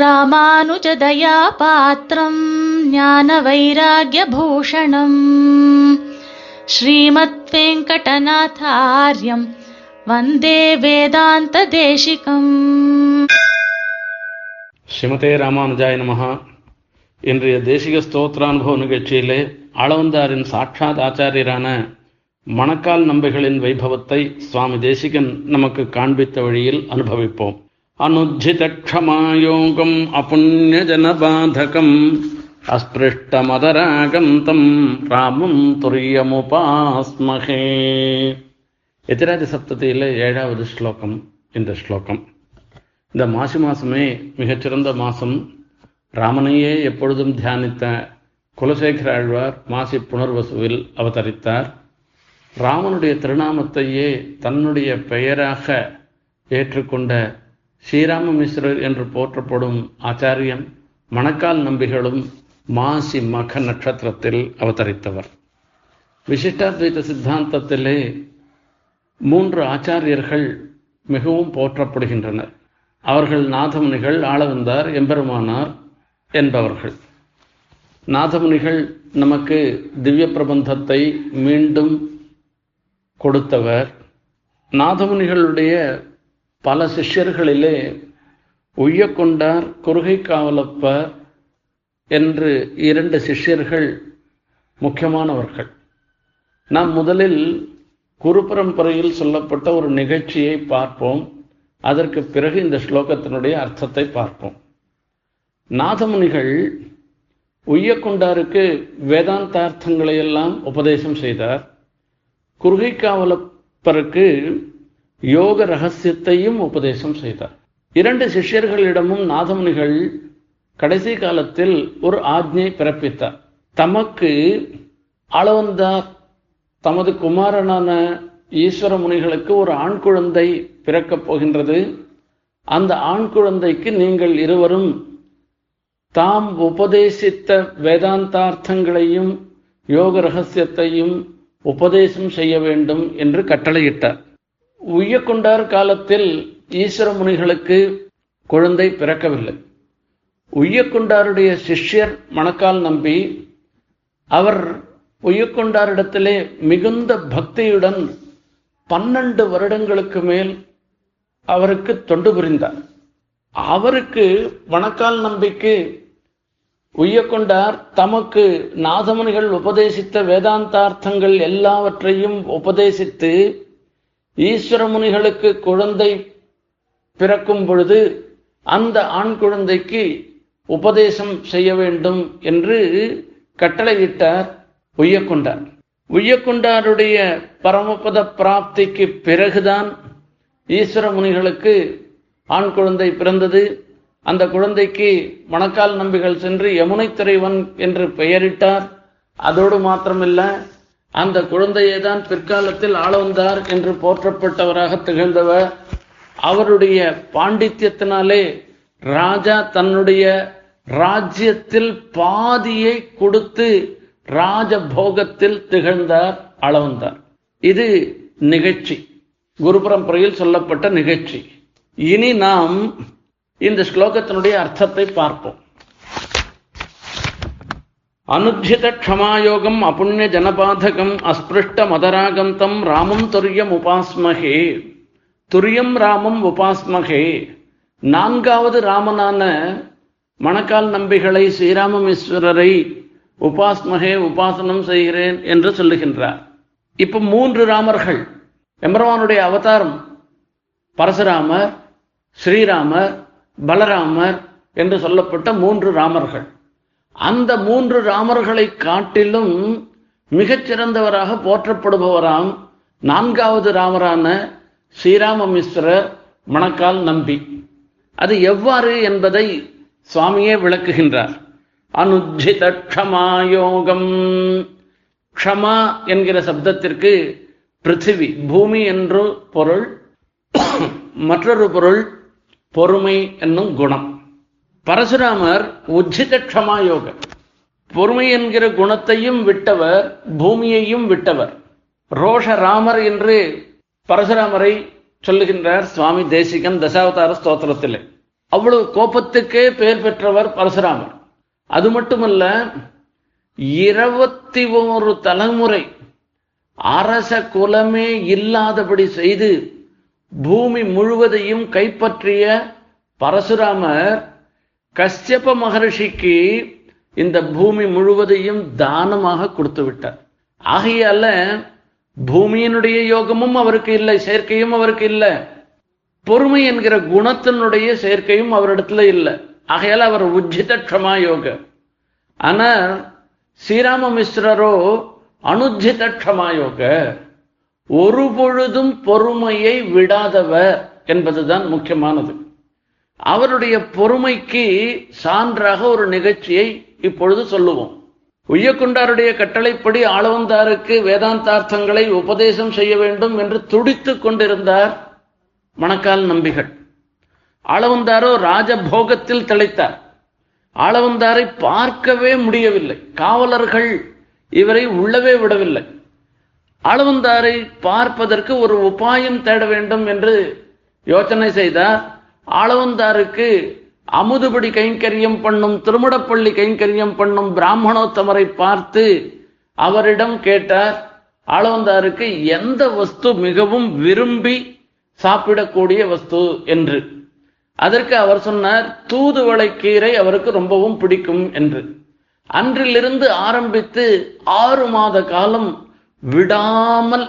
ராமானுஜதயா பாத்திரம் வைராகிய பூஷணம் ஸ்ரீமத் வெங்கடநாதாரியம் வந்தே வேதாந்த தேசிகம் ஸ்ரீமதே ராமானுஜாய நமஹா இன்றைய தேசிக ஸ்தோத்திரானுபவ நிகழ்ச்சியிலே ஆளவந்தாரின் சாட்சாத் ஆச்சாரியரான மணக்கால் நம்பிகளின் வைபவத்தை சுவாமி தேசிகன் நமக்கு காண்பித்த வழியில் அனுபவிப்போம். अनुज्झितक्षमायोगम् अपुण्यजनबाधकम् அஸ்பிருஷ்டமதராகந்தம் ராமம் துரியமுபாஸ்மகே. எதிராஜ சப்தத்திலே ஏழாவது ஸ்லோகம் இந்த ஸ்லோகம். இந்த மாசி மாசமே மிகச்சிறந்த மாசம். ராமனையே எப்பொழுதும் தியானித்த குலசேகர ஆழ்வார் மாசி புனர்வசுவில் அவதரித்தார். ராமனுடைய திருநாமத்தையே தன்னுடைய பெயராக ஏற்றுக்கொண்ட ஸ்ரீராம மிஸ்ரர் என்று போற்றப்படும் ஆச்சாரியன் மணக்கால் நம்பிகளும் மாசி மக நட்சத்திரத்தில் அவதரித்தவர். விசிஷ்டாத்வைத சித்தாந்தத்திலே மூன்று ஆச்சாரியர்கள் மிகவும் போற்றப்படுகின்றனர். அவர்கள் நாதமுனிகள் ஆளவந்தார் எம்பெருமானார் என்பவர்கள். நாதமுனிகள் நமக்கு திவ்ய பிரபந்தத்தை மீண்டும் கொடுத்தவர். நாதமுனிகளுடைய பல சிஷ்யர்களிலே உய்யக்கொண்டார் குறுகை காவலப்பர் என்று இரண்டு சிஷ்யர்கள் முக்கியமானவர்கள். நாம் முதலில் குரு பரம்பரையில் சொல்லப்பட்ட ஒரு நிகழ்ச்சியை பார்ப்போம். அதற்கு பிறகு இந்த ஸ்லோகத்தினுடைய அர்த்தத்தை பார்ப்போம். நாதமுனிகள் உய்யக்கொண்டாருக்கு வேதாந்தார்த்தங்களை எல்லாம் உபதேசம் செய்தார். குறுகை காவலப்பருக்கு யோக ரகசியத்தையும் உபதேசம் செய்தார். இரண்டு சிஷ்யர்களிடமும் நாதமுனிகள் கடைசி காலத்தில் ஒரு ஆஜ்ஞை பிறப்பித்தார். தமக்கு அளவந்தார் தமது குமாரனான ஈஸ்வர முனிகளுக்கு ஒரு ஆண் குழந்தை பிறக்கப் போகின்றது. அந்த ஆண் குழந்தைக்கு நீங்கள் இருவரும் தாம் உபதேசித்த வேதாந்தார்த்தங்களையும் யோக ரகசியத்தையும் உபதேசம் செய்ய வேண்டும் என்று கட்டளையிட்டார். உய்யக்கொண்டார் காலத்தில் ஈஸ்வர முனிகளுக்கு குழந்தை பிறக்கவில்லை. உய்யக்கொண்டாருடைய சிஷ்யர் மணக்கால் நம்பி அவர் உய்யக்கொண்டாரிடத்திலே மிகுந்த பக்தியுடன் பன்னெண்டு வருடங்களுக்கு மேல் அவருக்கு தொண்டு புரிந்தார். அவருக்கு வணக்கால் நம்பிக்கு உய்யக்கொண்டார் தமக்கு நாதமுனிகள் உபதேசித்த வேதாந்தார்த்தங்கள் எல்லாவற்றையும் உபதேசித்து ஈஸ்வர முனிகளுக்கு குழந்தை பிறக்கும் பொழுது அந்த ஆண் குழந்தைக்கு உபதேசம் செய்ய வேண்டும் என்று கட்டளையிட்டார் உய்யக்கொண்டார் உய்யக்கொண்டாருடைய பரமபத பிராப்திக்கு பிறகுதான் ஈஸ்வர முனிகளுக்கு ஆண் குழந்தை பிறந்தது. அந்த குழந்தைக்கு மணக்கால் நம்பிகள் சென்று யமுனை துறைவன் என்று பெயரிட்டார். அதோடு மாத்திரமில்ல அந்த குழந்தையை தான் பிற்காலத்தில் ஆளவந்தார் என்று போற்றப்பட்டவராக திகழ்ந்தவர். அவருடைய பாண்டித்யத்தினாலே ராஜா தன்னுடைய ராஜ்யத்தில் பாதியை கொடுத்து ராஜபோகத்தில் திகழ்ந்தார் அளவந்தார் இது நிகழ்ச்சி. குரு பரம்பரையில் சொல்லப்பட்ட நிகழ்ச்சி. இனி நாம் இந்த ஸ்லோகத்தினுடைய அர்த்தத்தை பார்ப்போம். அனுஜித க்ஷமாயோகம் அபுண்ணிய ஜனபாதகம் அஸ்பிருஷ்ட மதராகந்தம் ராமம் துரியம் உபாஸ்மகே. துரியம் ராமம் உபாஸ்மகே. நான்காவது ராமனான மணக்கால் நம்பிகளை ஸ்ரீராமமேஸ்வரரை உபாஸ்மகே உபாசனம் செய்கிறேன் என்று சொல்லுகின்றார். இப்போ மூன்று ராமர்கள். எம்பரவானுடைய அவதாரம். பரசுராமர் ஸ்ரீராமர் பலராமர் என்று சொல்லப்பட்ட மூன்று ராமர்கள். அந்த மூன்று ராமர்களை காட்டிலும் மிகச்சிறந்தவராக போற்றப்படுபவராம் நான்காவது ராமரான ஸ்ரீராமமிஸ்வரர் மணக்கால் நம்பி. அது எவ்வாறு என்பதை சுவாமியே விளக்குகின்றார். அனுஜித க்ஷமாயோகம் க்ஷமா என்கிற சப்தத்திற்கு பிருத்திவி பூமி என்று பொருள் மற்றொரு பொருள் பொறுமை என்னும் குணம். பரசுராமர் உஜ்ஜித க்ஷமாயோக பொறுமை என்கிற குணத்தையும் விட்டவர் பூமியையும் விட்டவர். ரோஷராமர் என்று பரசுராமரை சொல்லுகின்றார் சுவாமி தேசிகன் தசாவதார ஸ்தோத்திரத்தில். அவ்வளவு கோபத்துக்கே பெயர் பெற்றவர் பரசுராமர். அது மட்டுமல்ல இருபத்தி ஒரு தலைமுறை அரச குலமே இல்லாதபடி செய்து பூமி முழுவதையும் கைப்பற்றிய பரசுராமர் கஷ்யப மகரிஷிக்கு இந்த பூமி முழுவதையும் தானமாக கொடுத்து விட்டார். ஆகையால பூமியினுடைய யோகமும் அவருக்கு இல்லை சேர்க்கையும் அவருக்கு இல்லை. பொறுமை என்கிற குணத்தினுடைய சேர்க்கையும் அவரிடத்துல இல்லை. ஆகையால அவர் உஜ்ஜித க்ஷமா யோக. ஆனா ஸ்ரீராம மிஸ்ரரோ அனுஜித க்ஷமா யோக. ஒரு பொழுதும் பொறுமையை விடாதவர் என்பதுதான் முக்கியமானது. அவருடைய பொறுமைக்கு சான்றாக ஒரு நிகழ்ச்சியை இப்பொழுது சொல்லுவோம். உய்யக்குண்டாருடைய கட்டளைப்படி ஆளவந்தாருக்கு வேதாந்தார்த்தங்களை உபதேசம் செய்ய வேண்டும் என்று துடித்துக் கொண்டிருந்தார் மணக்கால் நம்பிகள். ஆளவந்தாரோ ராஜபோகத்தில் திளைத்தார். ஆளவந்தாரை பார்க்கவே முடியவில்லை. காவலர்கள் இவரை உள்ளவே விடவில்லை. ஆளவந்தாரை பார்ப்பதற்கு ஒரு உபாயம் தேட வேண்டும் என்று யோசனை செய்தார். ஆளவந்தாருக்கு அமுதுபடி கைங்கரியம் பண்ணும் திருமடப்பள்ளி கைங்கரியம் பண்ணும் பிராமணோத்தமரை பார்த்து அவரிடம் கேட்டார் ஆளவந்தாருக்கு எந்த வஸ்து மிகவும் விரும்பி சாப்பிடக்கூடிய வஸ்து? என்று. அதற்கு அவர் சொன்னார் தூதுவளை கீரை அவருக்கு ரொம்பவும் பிடிக்கும் என்று. அன்றிலிருந்து ஆரம்பித்து ஆறு மாத காலம் விடாமல்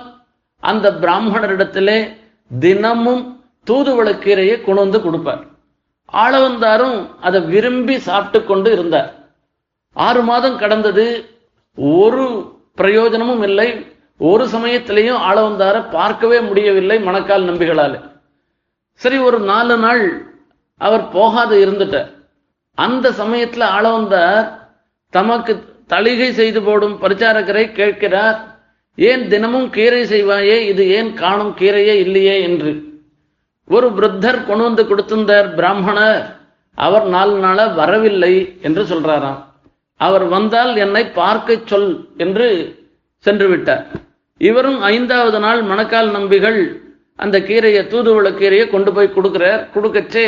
அந்த பிராமணரிடத்திலே தினமும் தூதுவளக்கீரையை கொண்டு வந்து கொடுப்பார். ஆளவந்தாரும் அதை விரும்பி சாப்பிட்டு கொண்டு இருந்தார். ஆறு மாதம் கடந்தது ஒரு பிரயோஜனமும் இல்லை. ஒரு சமயத்திலையும் ஆளவந்தார பார்க்கவே முடியவில்லை மணக்கால் நம்பிகளால். சரி ஒரு நாலு நாள் அவர் போகாது இருந்துட்டார். அந்த சமயத்தில் ஆளவந்தார் தமக்கு தளிகை செய்து போடும் பரிச்சாரகரை கேட்கிறார் ஏன் தினமும் கீரை செய்வாயே? இது ஏன் காணும் கீரையே இல்லையே? என்று. ஒரு விருத்தர் கொண்டு வந்து கொடுத்திருந்தார் பிராமணர். அவர் நாலு நாளா வரவில்லை என்று சொல்றாராம். அவர் வந்தால் என்னை பார்க்க சொல் என்று சென்று விட்டார். இவரும் ஐந்தாவது நாள் மணக்கால் நம்பிகள் அந்த கீரையை தூதுவள கீரையை கொண்டு போய் கொடுக்கிறார். கொடுக்கச்சே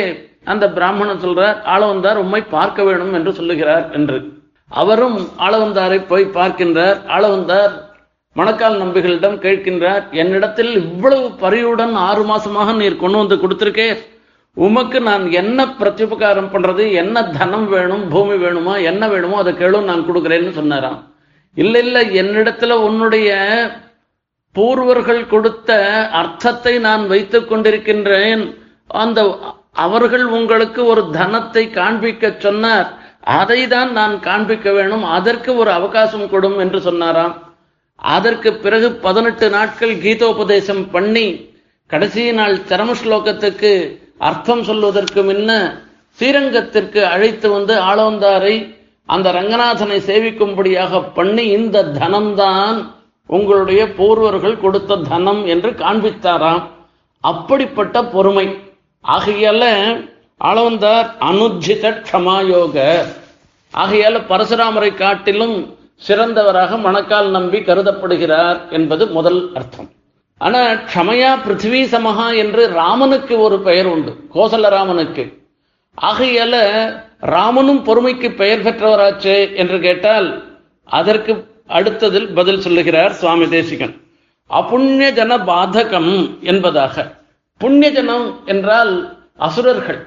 அந்த பிராமணன் சொல்றார் ஆளவந்தார் உம்மை பார்க்க வேணும் என்று சொல்லுகிறார் என்று. அவரும் ஆளவந்தாரை போய் பார்க்கின்றார். ஆளவந்தார் மணக்கால் நம்பிகளிடம் கேட்கின்றார் என்னிடத்தில் இவ்வளவு பரியுடன் ஆறு மாசமாக நீர் கொண்டு வந்து கொடுத்திருக்கே உமக்கு நான் என்ன பிரத்யுபகாரம் பண்றது என்ன தனம் வேணும் பூமி வேணுமா என்ன வேணுமோ அதை கேளும் நான் கொடுக்குறேன்னு சொன்னாராம். இல்ல இல்ல என்னிடத்துல உன்னுடைய பூர்வர்கள் கொடுத்த அர்த்தத்தை நான் வைத்துக் கொண்டிருக்கின்றேன். அந்த அவர்கள் உங்களுக்கு ஒரு தனத்தை காண்பிக்க சொன்னார். அதை தான் நான் காண்பிக்க வேணும் அதற்கு ஒரு அவகாசம் கொடும் என்று சொன்னாராம். அதற்கு பிறகு பதினெட்டு நாட்கள் கீதோபதேசம் பண்ணி கடைசி நாள் சரம ஸ்லோகத்துக்கு அர்த்தம் சொல்வதற்கு முன்ன ஸ்ரீரங்கத்திற்கு அழைத்து வந்து ஆளோந்தாரை அந்த ரங்கநாதனை சேவிக்கும்படியாக பண்ணி இந்த தனம்தான் உங்களுடைய பூர்வர்கள் கொடுத்த தனம் என்று காண்பித்தாராம். அப்படிப்பட்ட பொறுமை. ஆகையால ஆளவந்தார் அனுஜித க்ஷமாயோக. ஆகையால பரசுராமரை காட்டிலும் சிறந்தவராக மணக்கால் நம்பி கருதப்படுகிறார் என்பது முதல் அர்த்தம். ஆனா க்ஷமையா பிருத்திவி சமஹா என்று ராமனுக்கு ஒரு பெயர் உண்டு கோசல ராமனுக்கு. ஆகையால ராமனும் பொறுமைக்கு பெயர் பெற்றவராச்சே என்று கேட்டால் அதற்கு அடுத்ததில் பதில் சொல்லுகிறார் சுவாமி தேசிகன். அபுண்ணிய ஜன பாதகம் என்பதாக. புண்ணிய ஜனம் என்றால் அசுரர்கள்.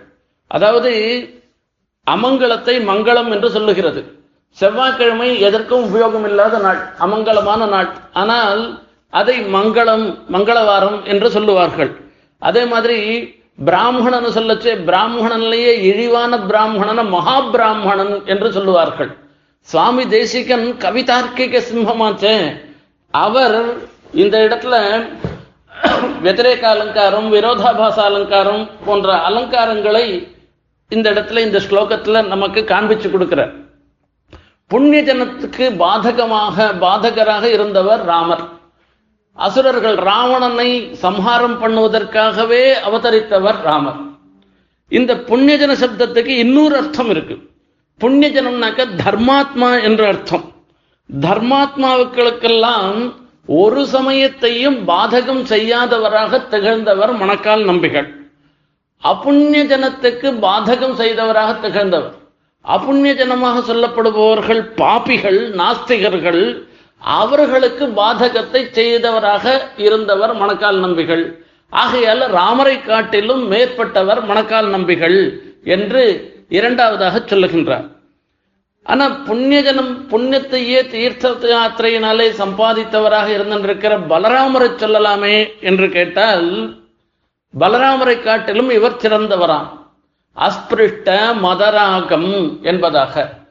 அதாவது அமங்கலத்தை மங்களம் என்று சொல்லுகிறது. செவ்வாய்க்கிழமை எதற்கும் உபயோகம் இல்லாத நாள் அமங்கலமான நாள். ஆனால் அதை மங்களம் மங்களவாரம் என்று சொல்லுவார்கள். அதே மாதிரி பிராமணன் சொல்லச்சே பிராமணன்லேயே இழிவான பிராமணன மகா பிராமணன் என்று சொல்லுவார்கள். சுவாமி தேசிகன் கவிதார்க்கிக சிம்மமாச்சே அவர் இந்த இடத்துல வெதிரேக அலங்காரம் விரோதாபாச அலங்காரம் போன்ற அலங்காரங்களை இந்த இடத்துல இந்த ஸ்லோகத்துல நமக்கு காண்பிச்சு கொடுக்கிறார். புண்ணிய ஜனத்துக்கு பாதகமாக பாதகராக இருந்தவர் ராமர். அசுரர்கள் ராவணனை சம்ஹாரம் பண்ணுவதற்காகவே அவதரித்தவர் ராமர். இந்த புண்ணியஜன சப்தத்துக்கு இன்னொரு அர்த்தம் இருக்கு. புண்ணியஜனம்னாக்க தர்மாத்மா என்ற அர்த்தம். தர்மாத்மாவுக்களுக்கெல்லாம் ஒரு சமயத்தையும் பாதகம் செய்யாதவராக திகழ்ந்தவர் மணக்கால் நம்பிகள். அப்புண்ணிய ஜனத்துக்கு பாதகம் செய்தவராக திகழ்ந்தவர். அப்புண்ணிய ஜனமாக சொல்லப்படுபவர்கள் பாபிகள் நாஸ்திகர்கள் அவர்களுக்கு பாதகத்தை செய்தவராக இருந்தவர் மணக்கால் நம்பிகள். ஆகையால் ராமரை காட்டிலும் மேற்பட்டவர் மணக்கால் நம்பிகள் என்று இரண்டாவதாக சொல்லுகின்றார். ஆனா புண்ணியஜனம் புண்ணியத்தையே தீர்த்த யாத்திரையினாலே சம்பாதித்தவராக இருந்திருக்கிற பலராமரை சொல்லலாமே என்று கேட்டால் பலராமரை காட்டிலும் இவர் சிறந்தவராம். அஸ்பிருஷ்ட மதராகம் என்பதாக.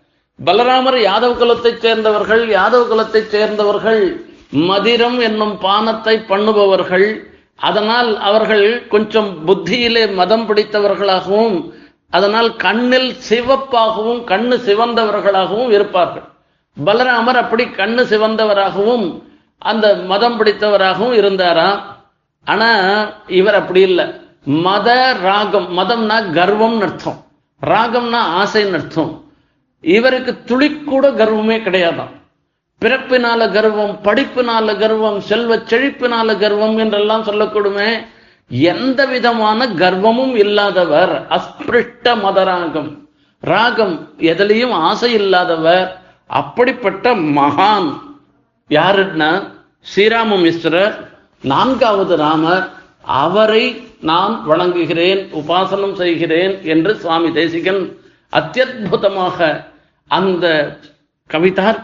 பலராமர் யாதவ குலத்தைச் சேர்ந்தவர்கள் யாதவ குலத்தைச் சேர்ந்தவர்கள் மதிரம் என்னும் பானத்தை பண்ணுபவர்கள் அதனால் அவர்கள் கொஞ்சம் புத்தியிலே மதம் பிடித்தவர்களாகவும் அதனால் கண்ணில் சிவப்பாகவும் கண்ணு சிவந்தவர்களாகவும் இருப்பார்கள். பலராமர் அப்படி கண்ணு சிவந்தவராகவும் அந்த மதம் பிடித்தவராகவும் இருந்தாராம் ஆனா இவர் அப்படி இல்லை. மத ராகம் மதம்னா கர்வம்னு அர்த்தம். ராகம்னா ஆசைன்னு அர்த்தம். இவருக்கு துளிக்கூட கர்வமே கிடையாதாம். பிறப்பினால கர்வம் படிப்பினால கர்வம் செல்வ செழிப்பினால கர்வம் என்றெல்லாம் சொல்லக்கூடுமே. எந்த விதமான கர்வமும் இல்லாதவர் அஸ்பிருஷ்ட மதராகம் ராகம் எதிலையும் ஆசை இல்லாதவர் அப்படிப்பட்ட மகான். யாருன்னா ஸ்ரீராம மிஸ்ரர் நான்காவது ராமர். அவரை நான் வணங்குகிறேன் உபாசனம் செய்கிறேன் என்று சுவாமி தேசிகன் அத்தியுதமாக அந்த கவிதார்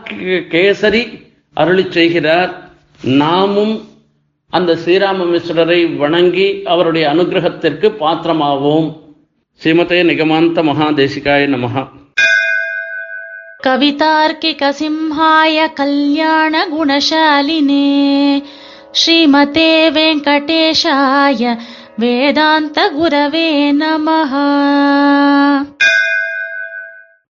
கேசரி அருளி செய்கிறார் நாமும் அந்த ஸ்ரீராம மிஸ்ரரை வணங்கி அவருடைய அனுகிரகத்திற்கு பாத்திரமாவோம் ஸ்ரீமதே நிகமாந்த மகாதேசிகாய நமஹா कवितार्किकसिंहाय कल्याणगुणशालिने श्रीमते वेङ्कटेशाय वेदान्तगुरवे नमः